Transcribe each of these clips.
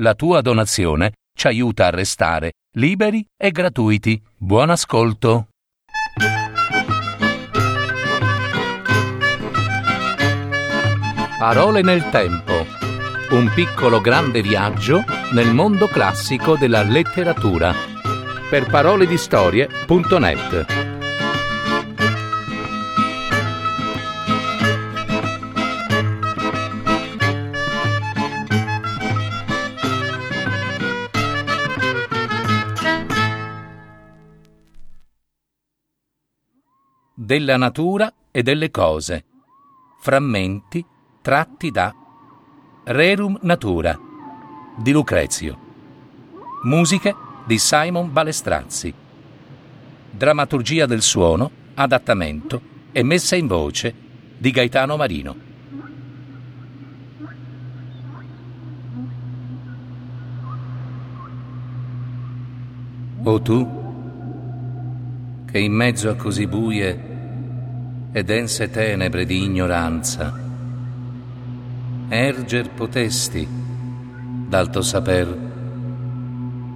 La tua donazione ci aiuta a restare liberi e gratuiti. Buon ascolto. Parole nel tempo. Un piccolo grande viaggio nel mondo classico della letteratura. Per paroledistorie.net della natura e delle cose. Frammenti tratti da Rerum Natura di Lucrezio. Musiche di Simon Balestrazzi. Drammaturgia del suono, adattamento e messa in voce di Gaetano Marino. O tu, che in mezzo a così buie e dense tenebre di ignoranza. Erger potesti d'alto saper,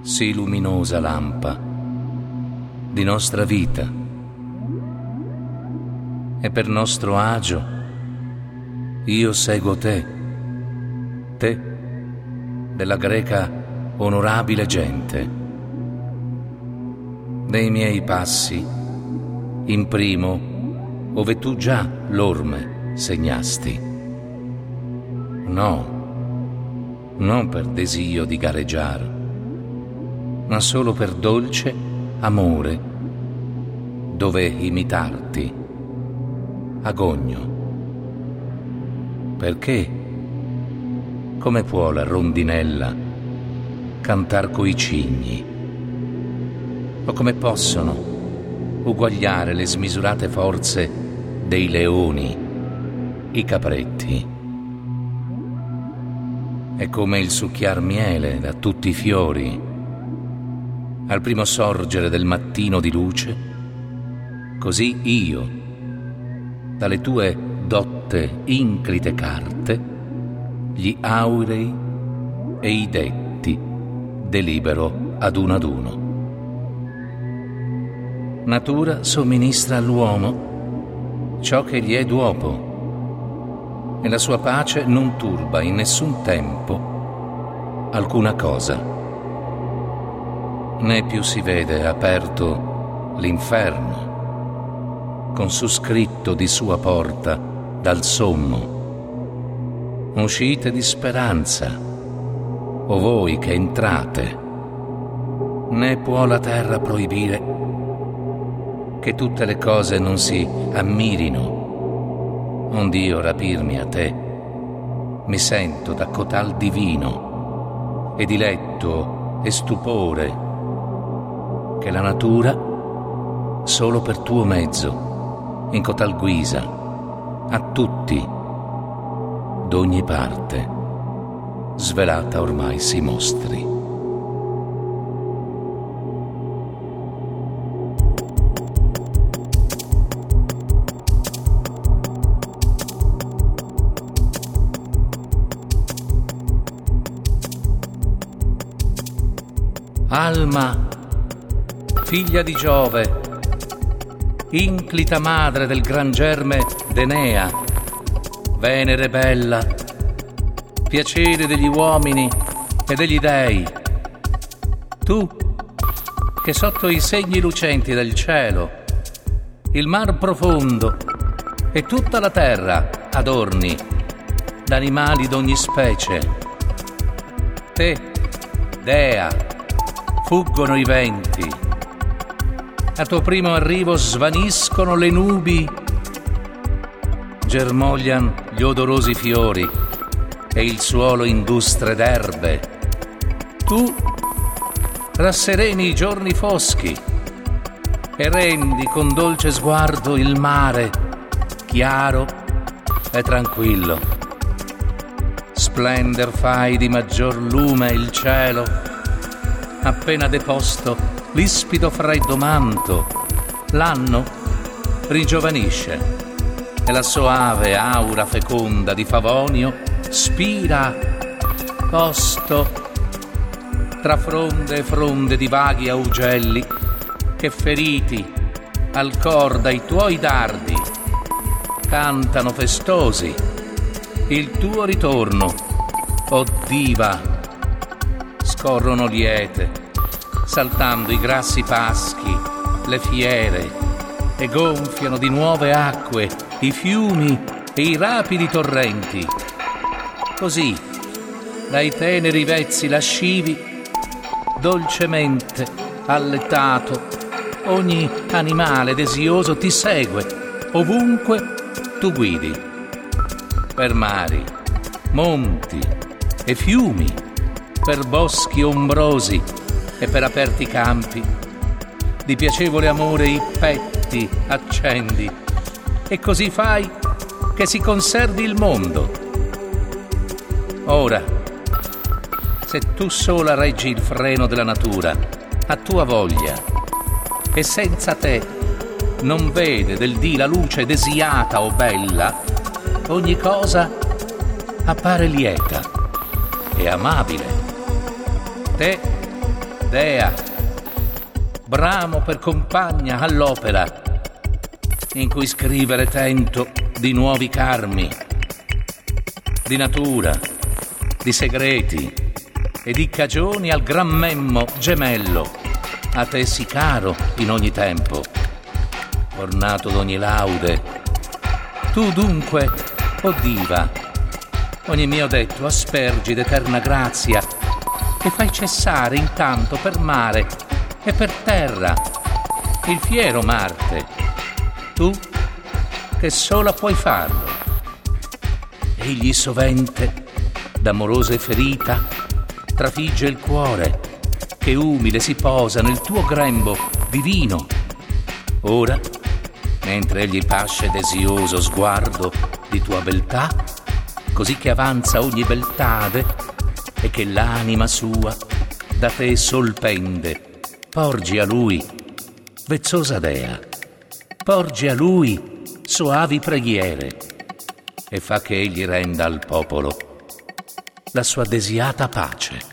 sì luminosa lampa di nostra vita. E per nostro agio io seguo te, te della greca onorabile gente. Nei miei passi imprimo ove tu già l'orme segnasti. No, non per desio di gareggiare, ma solo per dolce amore, dove imitarti, agogno. Perché? Come può la rondinella cantar coi cigni? O come possono uguagliare le smisurate forze dei leoni, i capretti. È come il succhiar miele da tutti i fiori. Al primo sorgere del mattino di luce, così io, dalle tue dotte inclite carte, gli aurei e i detti delibero ad uno ad uno natura somministra all'uomo ciò che gli è d'uopo e la sua pace non turba in nessun tempo alcuna cosa. Né più si vede aperto l'inferno con su scritto di sua porta dal sommo. Uscite di speranza, o voi che entrate, né può la terra proibire che tutte le cose non si ammirino. Ond'io rapirmi a te, mi sento da cotal divino e diletto e stupore che la natura, solo per tuo mezzo, in cotal guisa, a tutti, d'ogni parte, svelata ormai si mostri. Alma, figlia di Giove, inclita madre del gran germe d'Enea, Venere bella, piacere degli uomini e degli dei. Tu, che sotto i segni lucenti del cielo, il mar profondo e tutta la terra adorni d'animali d'ogni specie. Te, Dea, fuggono i venti. A tuo primo arrivo svaniscono le nubi, germoglian gli odorosi fiori e il suolo industre d'erbe. Tu rassereni i giorni foschi e rendi con dolce sguardo il mare chiaro e tranquillo. Splender fai di maggior lume il cielo appena deposto l'ispido freddo manto, l'anno ringiovanisce e la soave aura feconda di Favonio spira posto tra fronde e fronde di vaghi augelli che feriti al cor dai tuoi dardi cantano festosi il tuo ritorno, o diva. Scorrono liete, saltando i grassi paschi, le fiere, e gonfiano di nuove acque i fiumi e i rapidi torrenti. Così, dai teneri vezzi lascivi, dolcemente alletato, ogni animale desioso ti segue, ovunque tu guidi. Per mari, monti e fiumi, per boschi ombrosi e per aperti campi, di piacevole amore i petti accendi, e così fai che si conservi il mondo. Ora, se tu sola reggi il freno della natura, a tua voglia, e senza te non vede del dì la luce desiata o bella, ogni cosa appare lieta e amabile. Te, Dea, bramo per compagna all'opera, in cui scrivere tento di nuovi carmi, di natura, di segreti, e di cagioni al gran memmo gemello, a te sì caro in ogni tempo, ornato d'ogni laude. Tu dunque, o oh diva, ogni mio detto aspergi d'eterna grazia e fai cessare intanto per mare e per terra il fiero Marte, tu che sola puoi farlo. Egli sovente, d'amorose ferita, trafigge il cuore, che umile si posa nel tuo grembo divino. Ora, mentre egli pasce desioso sguardo di tua beltà, così che avanza ogni beltade e che l'anima sua da te sol pende, porgi a lui, vezzosa dea, porgi a lui soavi preghiere e fa che egli renda al popolo la sua desiata pace.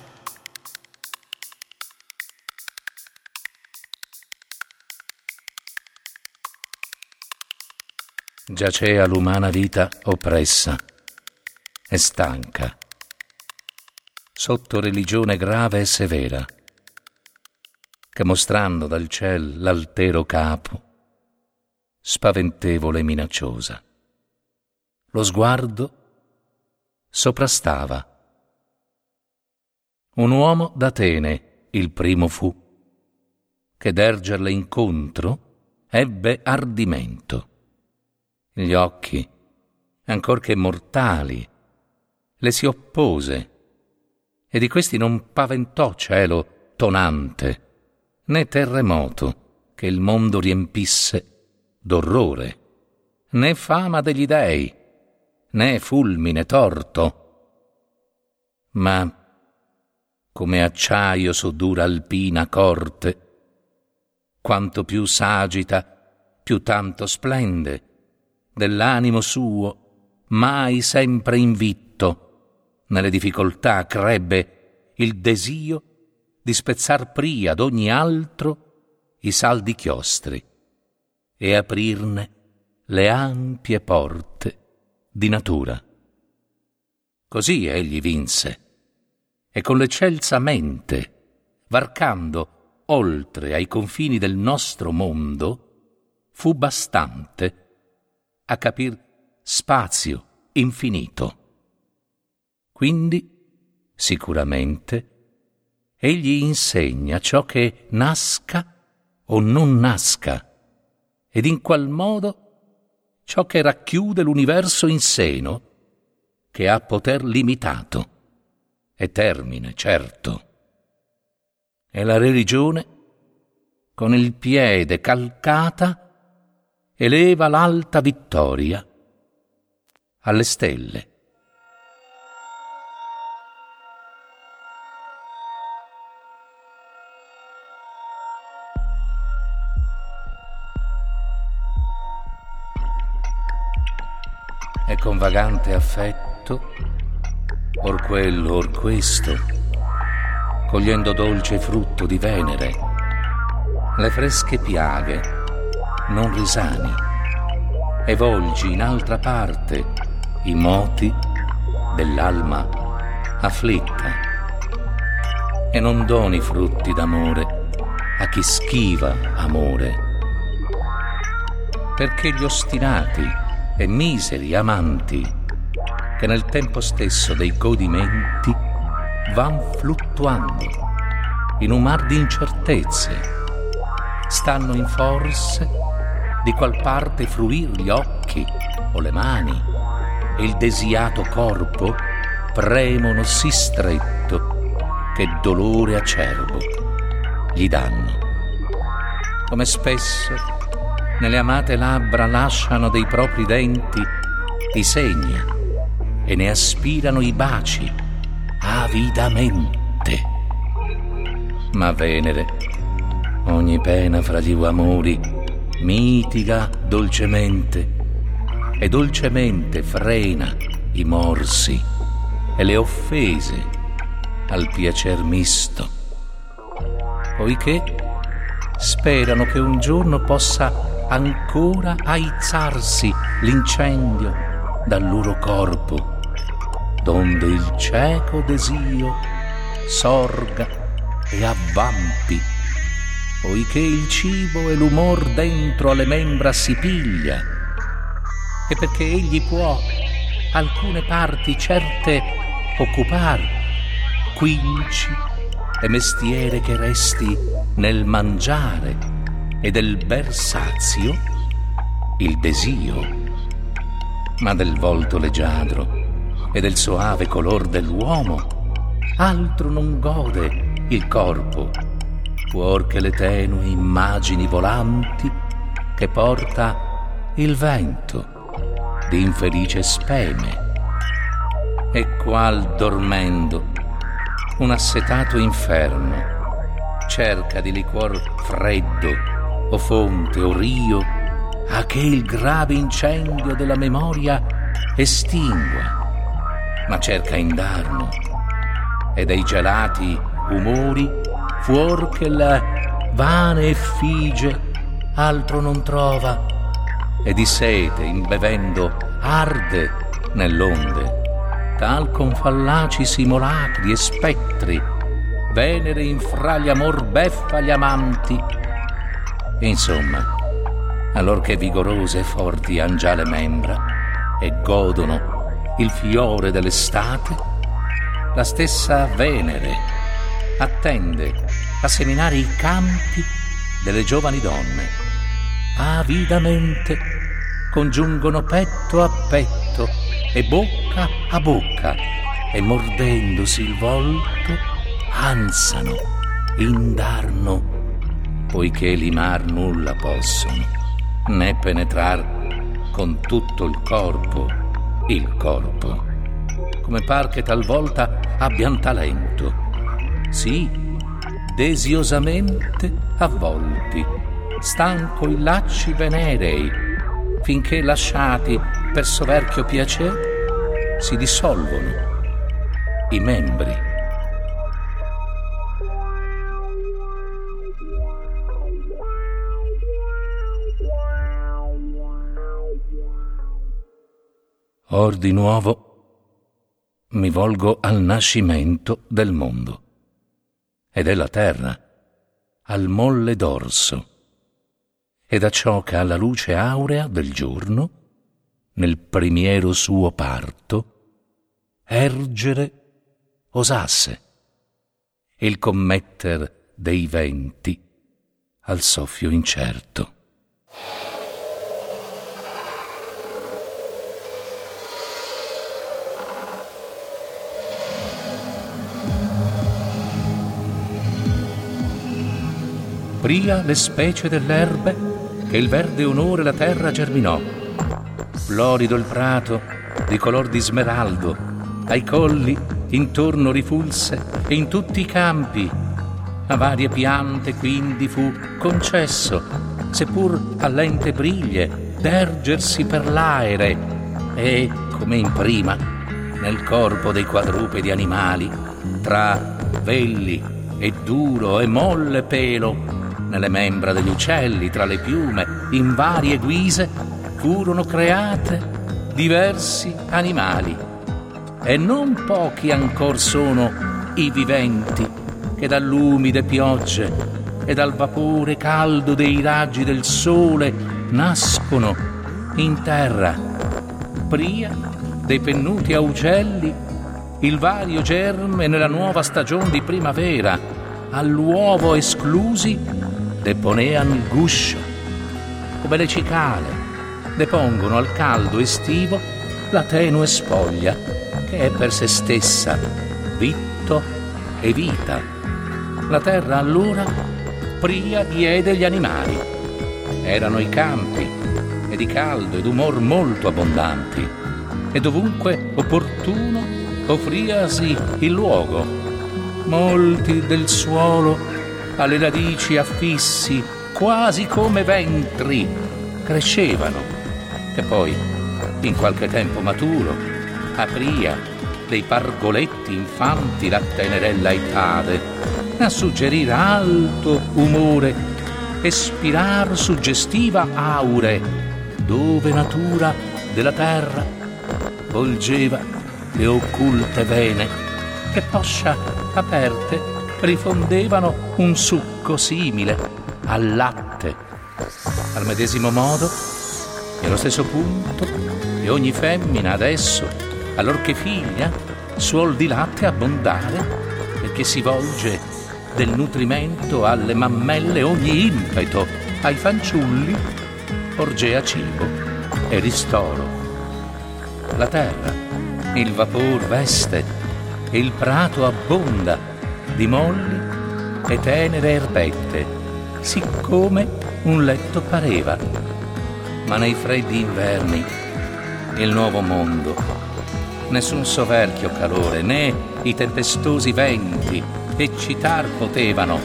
Giacea l'umana vita oppressa e stanca, sotto religione grave e severa, che mostrando dal ciel l'altero capo, spaventevole e minacciosa, lo sguardo soprastava un uomo d'Atene il primo fu, che d'ergerle incontro ebbe ardimento. Gli occhi, ancor che mortali, le si oppose, e di questi non paventò cielo tonante, né terremoto che il mondo riempisse d'orrore, né fama degli dei, né fulmine torto, ma come acciaio su dura alpina corte. Quanto più s'agita, più tanto splende, dell'animo suo, mai sempre invitto, nelle difficoltà crebbe il desio di spezzar pria d'ogni altro i saldi chiostri e aprirne le ampie porte di natura. Così egli vinse e con l'eccelsa mente, varcando oltre ai confini del nostro mondo, fu bastante a capir spazio infinito. Quindi, sicuramente, egli insegna ciò che nasca o non nasca, ed in qual modo ciò che racchiude l'universo in seno, che ha poter limitato e termine, certo. E la religione, con il piede calcata, eleva l'alta vittoria alle stelle. E con vagante affetto or quello or questo, cogliendo dolce frutto di Venere, le fresche piaghe non risani, e volgi in altra parte i moti dell'alma afflitta, e non doni frutti d'amore a chi schiva amore, perché gli ostinati e miseri amanti che nel tempo stesso dei godimenti van fluttuando in un mar di incertezze, stanno in forse di qual parte fruir gli occhi o le mani e il desiato corpo premono sì stretto che dolore acerbo gli danno. Come spesso nelle amate labbra lasciano dei propri denti i segni e ne aspirano i baci avidamente. Ma Venere, ogni pena fra gli amori, mitiga dolcemente e dolcemente frena i morsi e le offese al piacer misto, poiché sperano che un giorno possa ancora aizzarsi l'incendio dal loro corpo donde il cieco desio sorga e avvampi, poiché il cibo e l'umor dentro alle membra si piglia, e perché egli può alcune parti certe occupar, quinci e mestiere che resti nel mangiare e del bersazio il desio, ma del volto leggiadro e del soave color dell'uomo, altro non gode il corpo, fuor che le tenui immagini volanti che porta il vento di infelice speme. E qual dormendo un assetato inferno cerca di liquor freddo o fonte o rio a che il grave incendio della memoria estingua ma cerca indarno, e dei gelati umori, fuor che la vane effigie altro non trova, e di sete imbevendo arde nell'onde, tal con fallaci simulacri e spettri, venere in fra gli amor beffa gli amanti. Insomma, allor che vigorose e forti han già le membra e godono il fiore dell'estate, la stessa Venere attende a seminare i campi delle giovani donne. Avidamente congiungono petto a petto e bocca a bocca e mordendosi il volto ansano, indarno, poiché limar nulla possono, né penetrar con tutto il corpo il corpo, come par che talvolta abbian talento, sì, desiosamente avvolti, stanco i lacci venerei, finché lasciati per soverchio piacere si dissolvono i membri. Or di nuovo mi volgo al nascimento del mondo e della terra, al molle dorso, e da ciò che alla luce aurea del giorno, nel primiero suo parto, ergere osasse, il commetter dei venti al soffio incerto. Pria le specie dell'erbe che il verde onore la terra germinò. Florido il prato di color di smeraldo, ai colli intorno rifulse e in tutti i campi. A varie piante quindi fu concesso, seppur a lente briglie, d'ergersi per l'aere e, come in prima, nel corpo dei quadrupedi animali, tra velli e duro e molle pelo, nelle membra degli uccelli, tra le piume, in varie guise, furono create diversi animali. E non pochi ancor sono i viventi che dall'umide piogge e dal vapore caldo dei raggi del sole nascono in terra, pria dei pennuti a uccelli, il vario germe nella nuova stagione di primavera, all'uovo esclusi deponean il guscio, come le cicale depongono al caldo estivo la tenue spoglia che è per se stessa vitto e vita. La terra allora pria diede gli animali. Erano i campi e di caldo ed umor molto abbondanti e dovunque opportuno offriasi il luogo. Molti del suolo alle radici affissi, quasi come ventri, crescevano. E poi, in qualche tempo maturo, apria dei pargoletti infanti la tenerella etade, a suggerire alto umore e spirar suggestiva aure, dove natura della terra volgeva le occulte vene che poscia aperte rifondevano un succo simile al latte. Al medesimo modo e allo stesso punto e ogni femmina adesso, allorché figlia, suol di latte abbondare, perché si volge del nutrimento alle mammelle ogni impeto, ai fanciulli orgea cibo e ristoro. La terra, il vapor veste il prato abbonda di molli e tenere erbette, siccome un letto pareva ma nei freddi inverni il nuovo mondo. Nessun soverchio calore né i tempestosi venti eccitar potevano,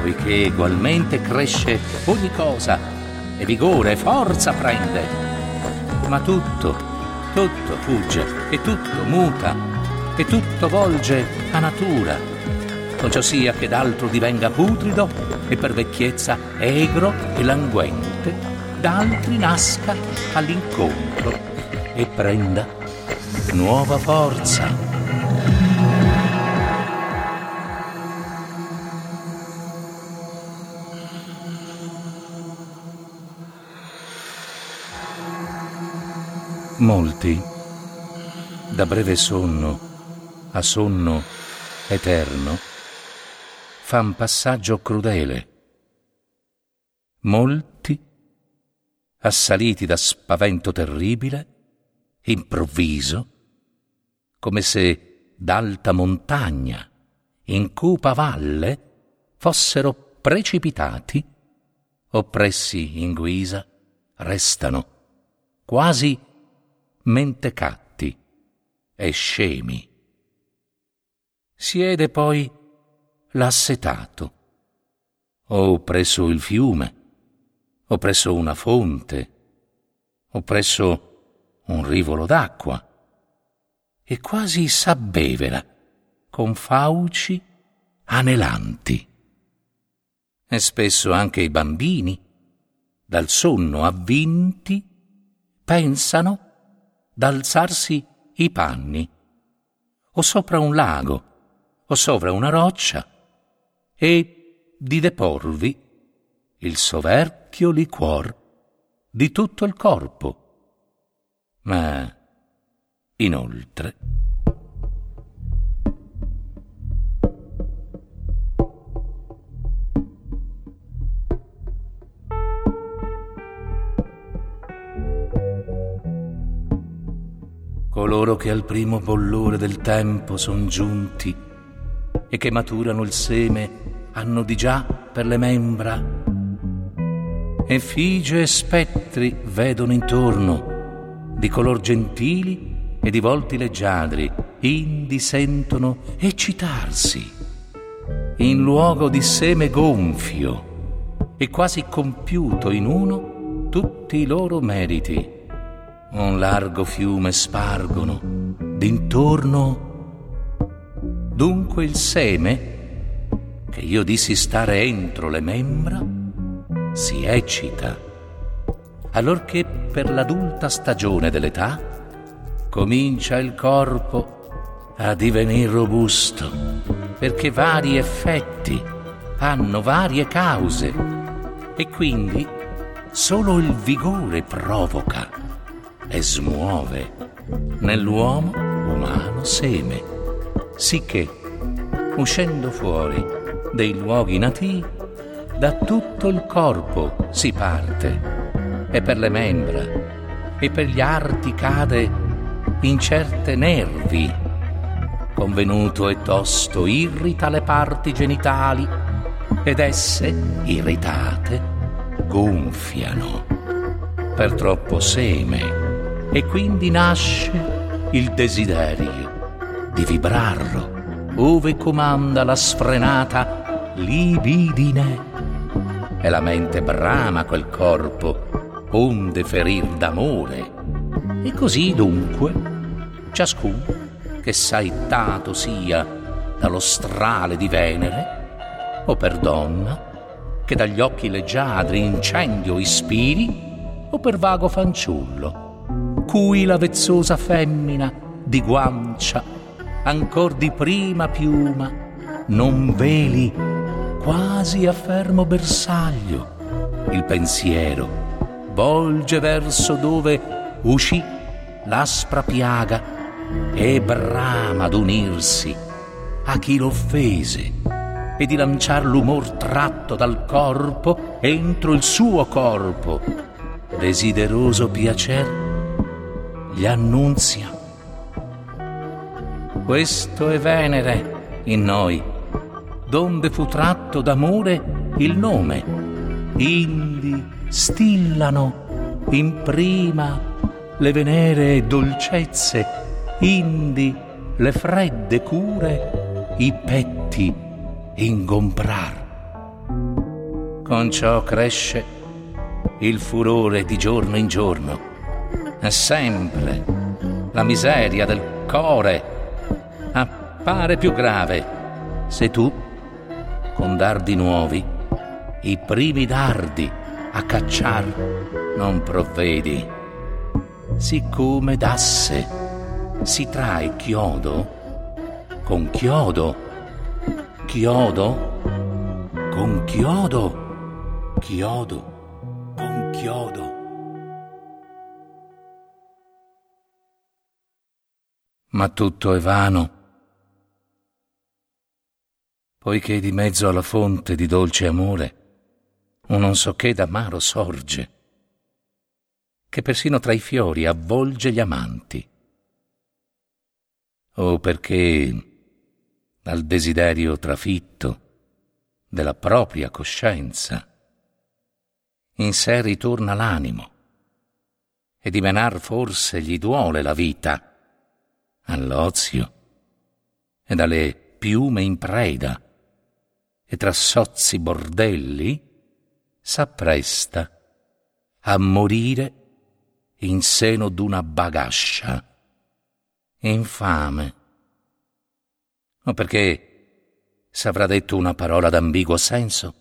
poiché egualmente cresce ogni cosa e vigore e forza prende. Ma tutto, tutto fugge e tutto muta e tutto volge a natura. O ciò sia che d'altro divenga putrido e per vecchiezza egro e languente d'altri nasca all'incontro e prenda nuova forza. Molti, da breve sonno a sonno eterno, fan passaggio crudele. Molti assaliti da spavento terribile, improvviso, come se d'alta montagna, in cupa valle, fossero precipitati, oppressi in guisa, restano quasi mentecatti e scemi. Siede poi l'assetato, o presso il fiume, o presso una fonte, o presso un rivolo d'acqua, e quasi s'abbevera con fauci anelanti. E spesso anche i bambini, dal sonno avvinti, pensano d'alzarsi i panni, o sopra un lago, o sopra una roccia, e di deporvi il soverchio liquor di tutto il corpo. Ma inoltre coloro che al primo bollore del tempo son giunti e che maturano il seme hanno di già per le membra effigie e spettri vedono intorno, di color gentili e di volti leggiadri, indi sentono eccitarsi, in luogo di seme gonfio e quasi compiuto in uno tutti i loro meriti. Un largo fiume spargono, d'intorno. Dunque il seme che io dissi stare entro le membra, si eccita, allorché per l'adulta stagione dell'età comincia il corpo a divenire robusto, perché vari effetti hanno varie cause e quindi solo il vigore provoca e smuove nell'uomo umano seme, sicché uscendo fuori dei luoghi nativi, da tutto il corpo si parte e per le membra e per gli arti cade in certe nervi. Convenuto e tosto irrita le parti genitali ed esse, irritate, gonfiano per troppo seme e quindi nasce il desiderio di vibrarlo ove comanda la sfrenata libidine. E la mente brama quel corpo, onde ferir d'amore. E così dunque, ciascun che saettato sia dallo strale di Venere, o per donna, che dagli occhi leggiadri incendio ispiri, o per vago fanciullo, cui la vezzosa femmina di guancia, ancor di prima piuma, non veli quasi a fermo bersaglio. Il pensiero volge verso dove uscì l'aspra piaga e brama d'unirsi a chi l'offese e di lanciar l'umor tratto dal corpo entro il suo corpo. Desideroso piacer gli annunzia. Questo è Venere in noi donde fu tratto d'amore il nome. Indi stillano in prima le veneree dolcezze, indi le fredde cure, i petti ingombrar. Con ciò cresce il furore di giorno in giorno, e sempre la miseria del core appare più grave se tu con dardi nuovi, i primi dardi a cacciar non provvedi. Siccome d'asse si trae chiodo, con chiodo, chiodo, con chiodo, chiodo, con chiodo. Ma tutto è vano poiché di mezzo alla fonte di dolce amore un non so che d'amaro sorge, che persino tra i fiori avvolge gli amanti. O perché dal desiderio trafitto della propria coscienza in sé ritorna l'animo e di menar forse gli duole la vita all'ozio e dalle piume in preda e tra sozzi bordelli s'appresta a morire in seno d'una bagascia infame. O perché s'avrà detto una parola d'ambiguo senso,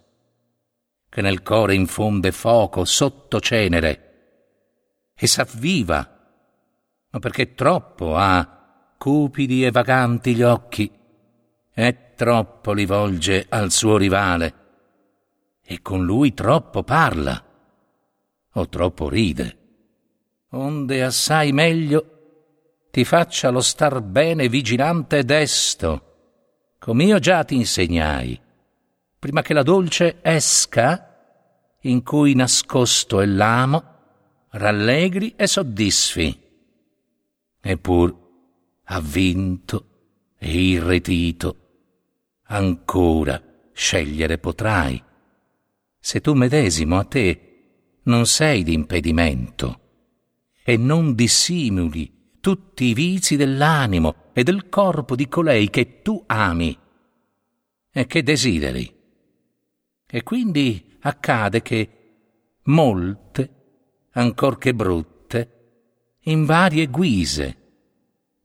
che nel core infonde fuoco sotto cenere e s'avviva, o perché troppo ha cupidi e vaganti gli occhi e troppo li volge al suo rivale. E con lui troppo parla. O troppo ride, onde assai meglio ti faccia lo star bene vigilante e desto, com'io già ti insegnai, prima che la dolce esca, in cui nascosto è l'amo, rallegri e soddisfi. Eppur ha vinto e irretito ancora scegliere potrai. Se tu medesimo a te non sei d'impedimento e non dissimuli tutti i vizi dell'animo e del corpo di colei che tu ami e che desideri. E quindi accade che molte, ancor che brutte, in varie guise,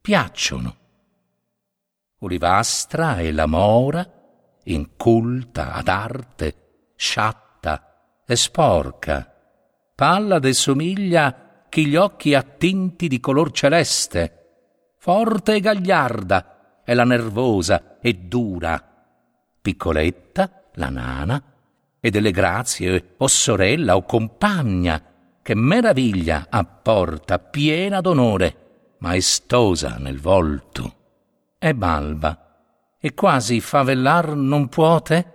piacciono Olivastra e la mora inculta ad arte, sciatta e sporca, pallada e somiglia chi gli occhi attinti di color celeste, forte e gagliarda è la nervosa e dura, piccoletta la nana, e delle grazie o sorella o compagna, che meraviglia apporta piena d'onore, maestosa nel volto. È balba, e quasi favellar non puote,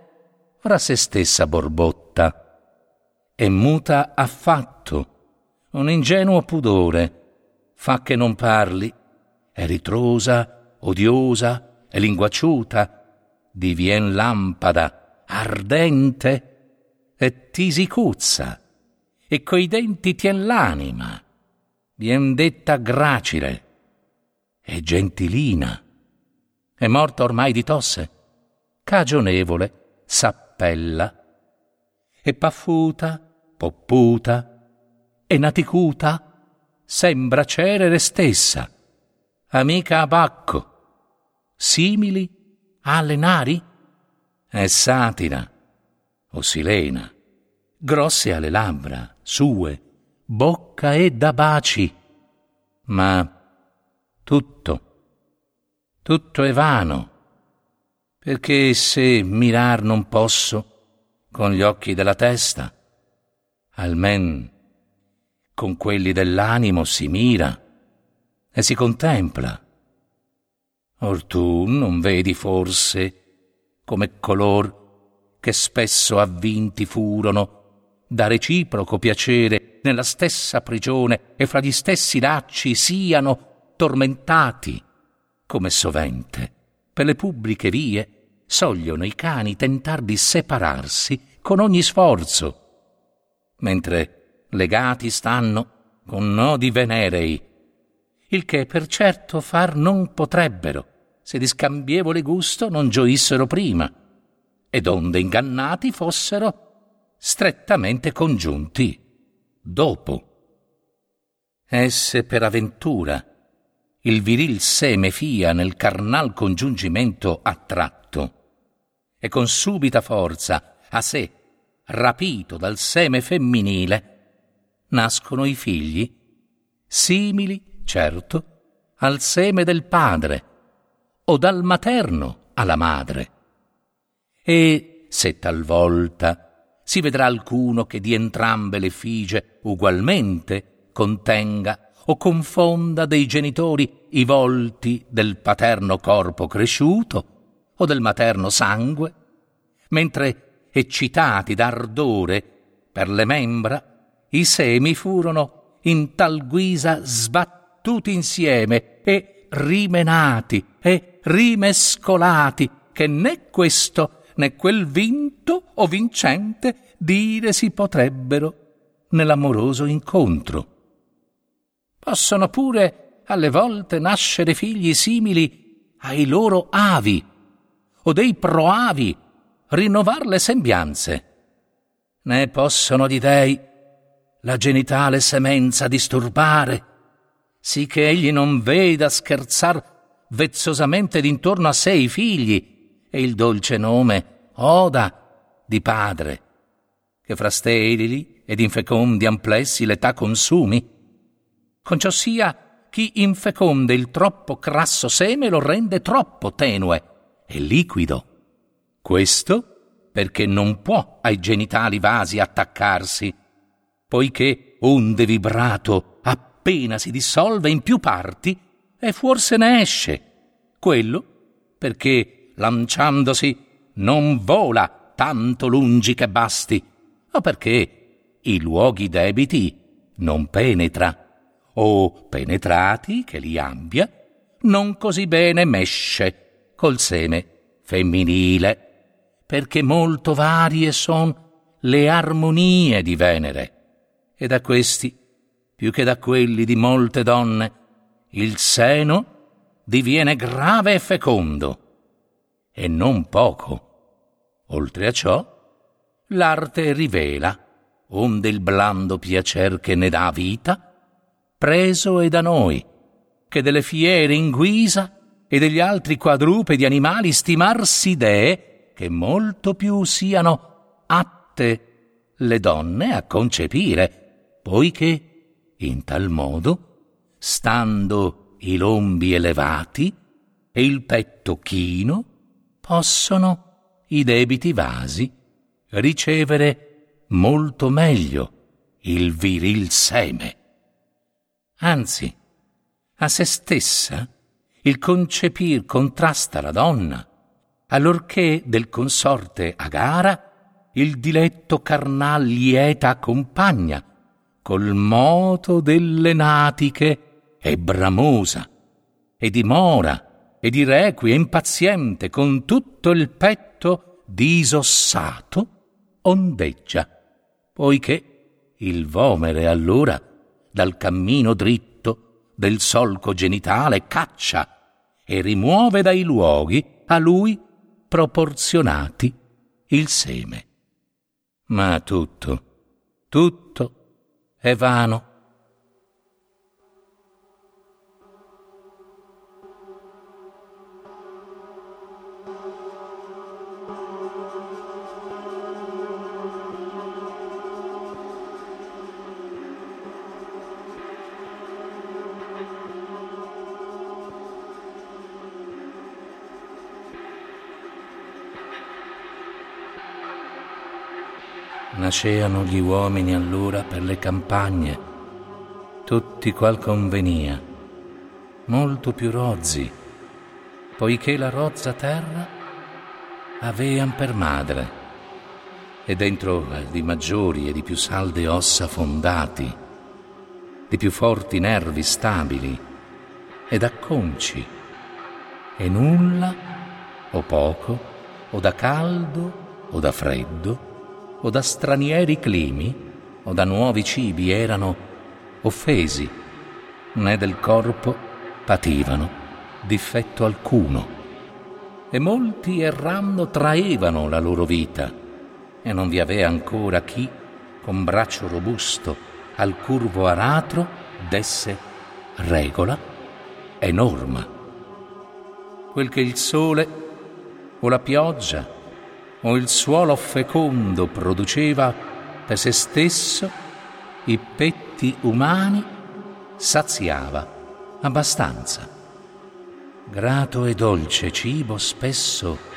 fra se stessa borbotta, e muta affatto, un ingenuo pudore, fa che non parli, è ritrosa, odiosa, e linguacciuta, divien lampada, ardente, e ti si cuzza, e coi denti tien l'anima, vien detta gracile, e gentilina, è morta ormai di tosse, cagionevole, s'appella, e paffuta, popputa, e naticuta, sembra cerere stessa, amica a Bacco, simili alle nari? È satira, o silena, grosse alle labbra, sue, bocca e da baci, ma tutto, tutto è vano, perché se mirar non posso con gli occhi della testa, almen con quelli dell'animo si mira e si contempla. Or tu non vedi forse come color che spesso avvinti furono da reciproco piacere nella stessa prigione e fra gli stessi lacci siano tormentati, come sovente per le pubbliche vie sogliono i cani tentar di separarsi con ogni sforzo, mentre legati stanno con nodi venerei, il che per certo far non potrebbero, se di scambievole gusto non gioissero prima, ed onde ingannati fossero strettamente congiunti dopo. Esse per avventura il viril seme fia nel carnal congiungimento attratto, e con subita forza a sé, rapito dal seme femminile, nascono i figli, simili, certo, al seme del padre, o dal materno alla madre. E se talvolta si vedrà alcuno che di entrambe le fige ugualmente contenga o confonda dei genitori i volti del paterno corpo cresciuto o del materno sangue, mentre eccitati d'ardore per le membra, i semi furono in tal guisa sbattuti insieme e rimenati e rimescolati che né questo né quel vinto o vincente dire si potrebbero nell'amoroso incontro. Possono pure alle volte nascere figli simili ai loro avi o dei proavi, rinnovar le sembianze. Né possono di dei la genitale semenza disturbare, sì che egli non veda scherzar vezzosamente d'intorno a sé i figli e il dolce nome Oda di padre, che fra sterili ed infecondi amplessi l'età consumi. Con ciò sia chi infeconde il troppo crasso seme lo rende troppo tenue e liquido. Questo perché non può ai genitali vasi attaccarsi, poiché onde vibrato appena si dissolve in più parti e fuor se ne esce. Quello perché lanciandosi non vola tanto lungi che basti, o perché i luoghi debiti non penetra, o penetrati che li abbia, non così bene mesce col seme femminile, perché molto varie son le armonie di Venere, e da questi, più che da quelli di molte donne, il seno diviene grave e fecondo, e non poco. Oltre a ciò, l'arte rivela, onde il blando piacer che ne dà vita, preso è da noi, che delle fiere in guisa e degli altri quadrupedi animali stimarsi dee, che molto più siano atte le donne a concepire, poiché in tal modo, stando i lombi elevati e il petto chino, possono i debiti vasi ricevere molto meglio il viril seme. Anzi, a se stessa il concepir contrasta la donna, allorché del consorte a gara il diletto carnal lieta accompagna, col moto delle natiche è bramosa, e dimora, e di requie impaziente, con tutto il petto disossato, ondeggia, poiché il vomere allora dal cammino dritto del solco genitale caccia e rimuove dai luoghi a lui proporzionati il seme. Ma tutto, tutto è vano nasceano gli uomini allora per le campagne, tutti qual convenia, molto più rozzi, poiché la rozza terra avean per madre, e dentro di maggiori e di più salde ossa fondati, di più forti nervi stabili, ed acconci, e nulla, o poco, o da caldo, o da freddo, o da stranieri climi o da nuovi cibi erano offesi, né del corpo pativano difetto alcuno. E molti errando traevano la loro vita, e non vi avea ancora chi, con braccio robusto al curvo aratro, desse regola e norma. Quel che il sole o la pioggia o il suolo fecondo produceva per se stesso i petti umani, saziava abbastanza. Grato e dolce cibo spesso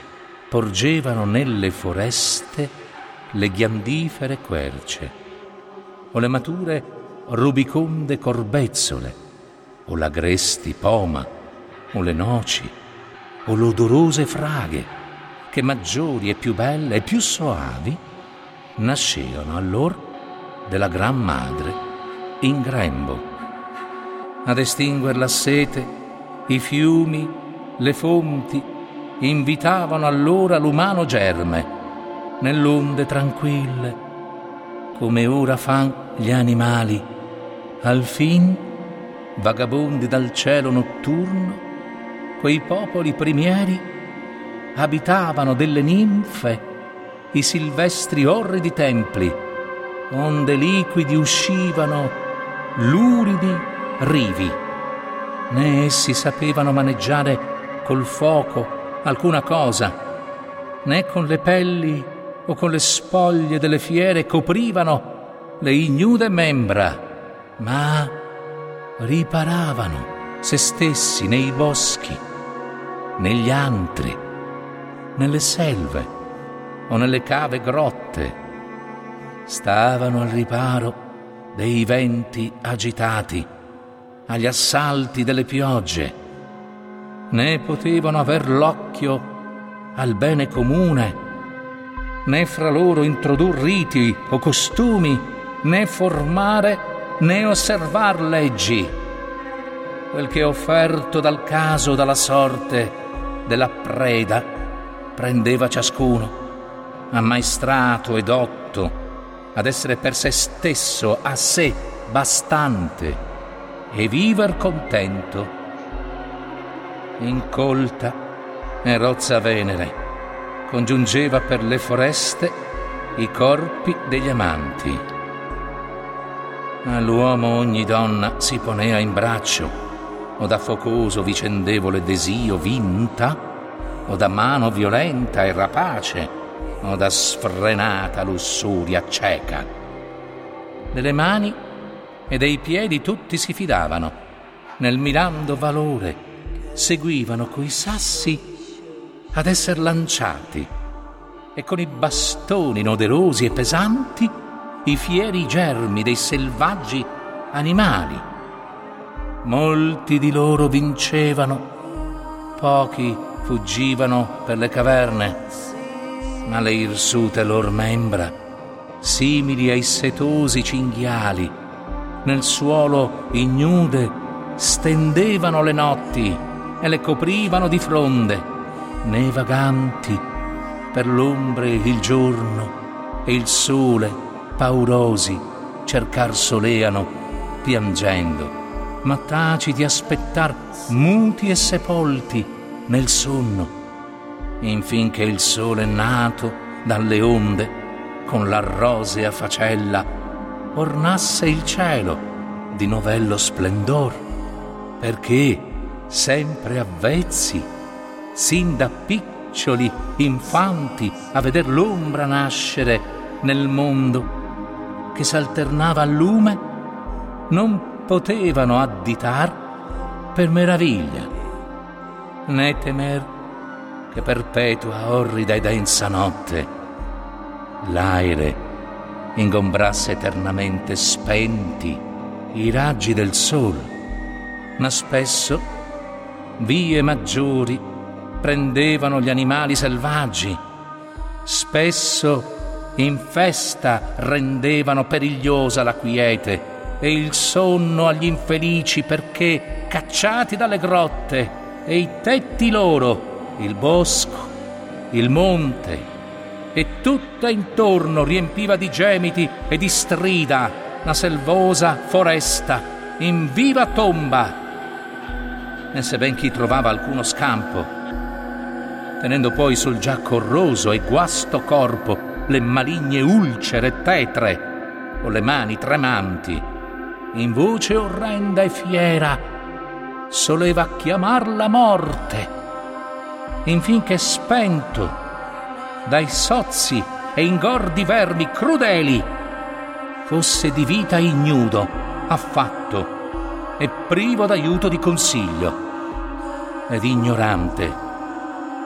porgevano nelle foreste le ghiandifere querce, o le mature rubiconde corbezzole, o l'agresti poma, o le noci, o l'odorose fraghe, che maggiori e più belle e più soavi nascevano allora della Gran Madre in grembo. Ad estinguer la sete, i fiumi, le fonti invitavano allora l'umano germe nell'onde tranquille, come ora fan gli animali, al fin vagabondi dal cielo notturno, quei popoli primieri abitavano delle ninfe, i silvestri orridi templi, onde liquidi uscivano luridi rivi. Né essi sapevano maneggiare col fuoco alcuna cosa, né con le pelli o con le spoglie delle fiere coprivano le ignude membra, ma riparavano se stessi nei boschi, negli antri, nelle selve o nelle cave grotte. Stavano al riparo dei venti agitati, agli assalti delle piogge, né potevano aver l'occhio al bene comune, né fra loro introdur riti o costumi, né formare né osservar leggi. Quel che è offerto dal caso, dalla sorte, della preda, prendeva ciascuno, ammaestrato e dotto, ad essere per se stesso a sé bastante e viver contento. Incolta e rozza Venere congiungeva per le foreste i corpi degli amanti. All'uomo ogni donna si ponea in braccio, o da focoso vicendevole desio vinta, o da mano violenta e rapace, o da sfrenata lussuria cieca. Delle mani e dei piedi tutti si fidavano, nel mirando valore seguivano coi sassi ad esser lanciati e con i bastoni noderosi e pesanti i fieri germi dei selvaggi animali. Molti di loro vincevano, pochi fuggivano per le caverne, ma le irsute lor membra, simili ai setosi cinghiali, nel suolo ignude stendevano le notti e le coprivano di fronde, né vaganti per l'ombre il giorno e il sole paurosi cercar soleano piangendo, ma taci di aspettar muti e sepolti nel sonno, infin che il sole nato dalle onde, con la rosea facella, ornasse il cielo di novello splendor, perché, sempre avvezzi, sin da piccioli infanti a veder l'ombra nascere nel mondo che s'alternava al lume, non potevano additar per meraviglia né temer che perpetua orrida e densa notte l'aere ingombrasse eternamente spenti i raggi del sol, ma spesso vie maggiori prendevano gli animali selvaggi, spesso in festa rendevano perigliosa la quiete e il sonno agli infelici perché, cacciati dalle grotte, e i tetti loro, il bosco, il monte, e tutta intorno riempiva di gemiti e di strida la selvosa foresta in viva tomba. E se ben chi trovava alcuno scampo, tenendo poi sul già corroso e guasto corpo le maligne ulcere tetre o le mani tremanti, in voce orrenda e fiera soleva chiamar la morte, infinché spento dai sozzi e ingordi vermi crudeli, fosse di vita ignudo, affatto e privo d'aiuto di consiglio, ed ignorante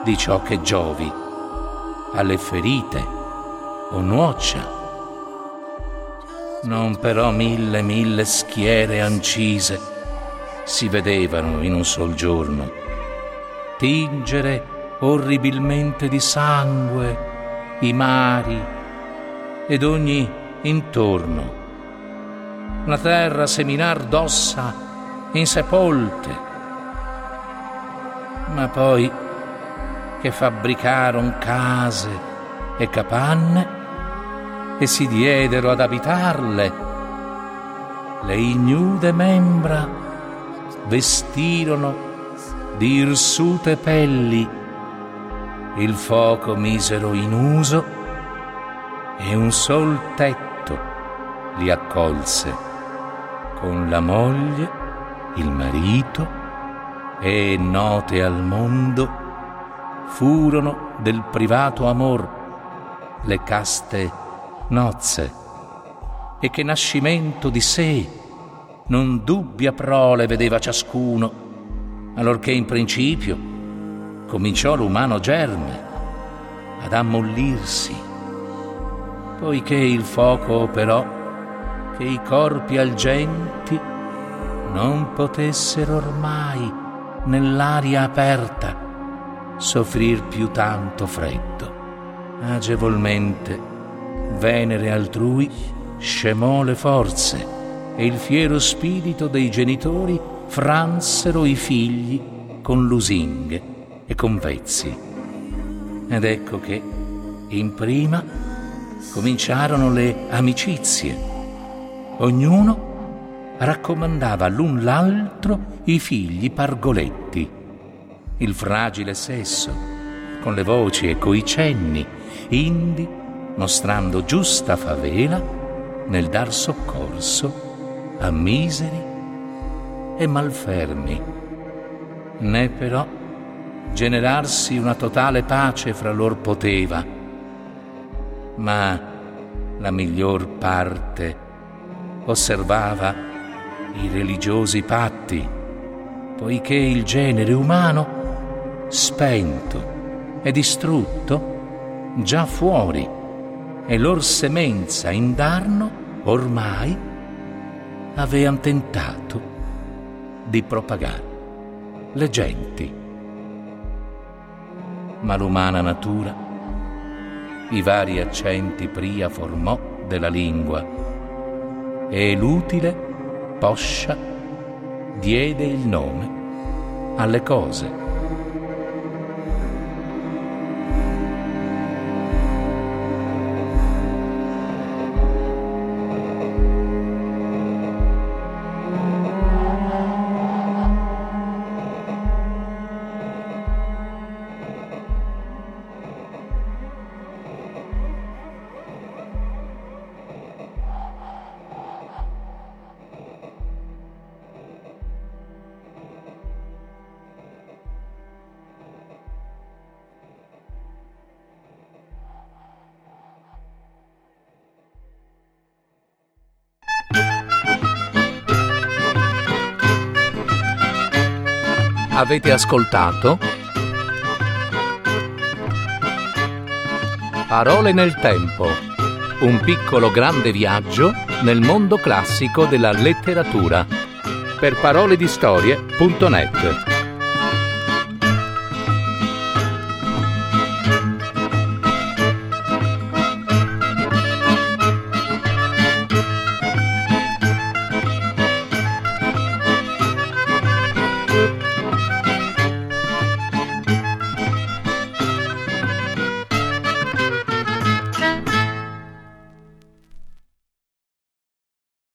di ciò che giovi alle ferite o nuoccia. Non però mille mille schiere ancise si vedevano in un sol giorno, tingere orribilmente di sangue i mari ed ogni intorno, la terra seminar d'ossa insepolte. Ma poi che fabbricaron case e capanne e si diedero ad abitarle, le ignude membra vestirono di irsute pelli, il fuoco misero in uso e un sol tetto li accolse. Con la moglie, il marito e note al mondo furono del privato amor le caste nozze e che nascimento di sé non dubbia prole vedeva ciascuno, allorché in principio cominciò l'umano germe ad ammollirsi, poiché il fuoco operò che i corpi algenti non potessero ormai nell'aria aperta soffrir più tanto freddo. Agevolmente Venere altrui scemò le forze e il fiero spirito dei genitori fransero i figli con lusinghe e con vezzi. Ed ecco che, in prima, cominciarono le amicizie. Ognuno raccomandava l'un l'altro i figli pargoletti. Il fragile sesso, con le voci e coi cenni, indi mostrando giusta favela nel dar soccorso a miseri e malfermi, né però generarsi una totale pace fra lor poteva, ma la miglior parte osservava i religiosi patti, poiché il genere umano, spento e distrutto, già fuori, e lor semenza indarno ormai avean tentato di propagare le genti. Ma l'umana natura i vari accenti pria formò della lingua e l'utile poscia diede il nome alle cose. Avete ascoltato? Parole nel tempo, un piccolo grande viaggio nel mondo classico della letteratura. Per paroledistorie.net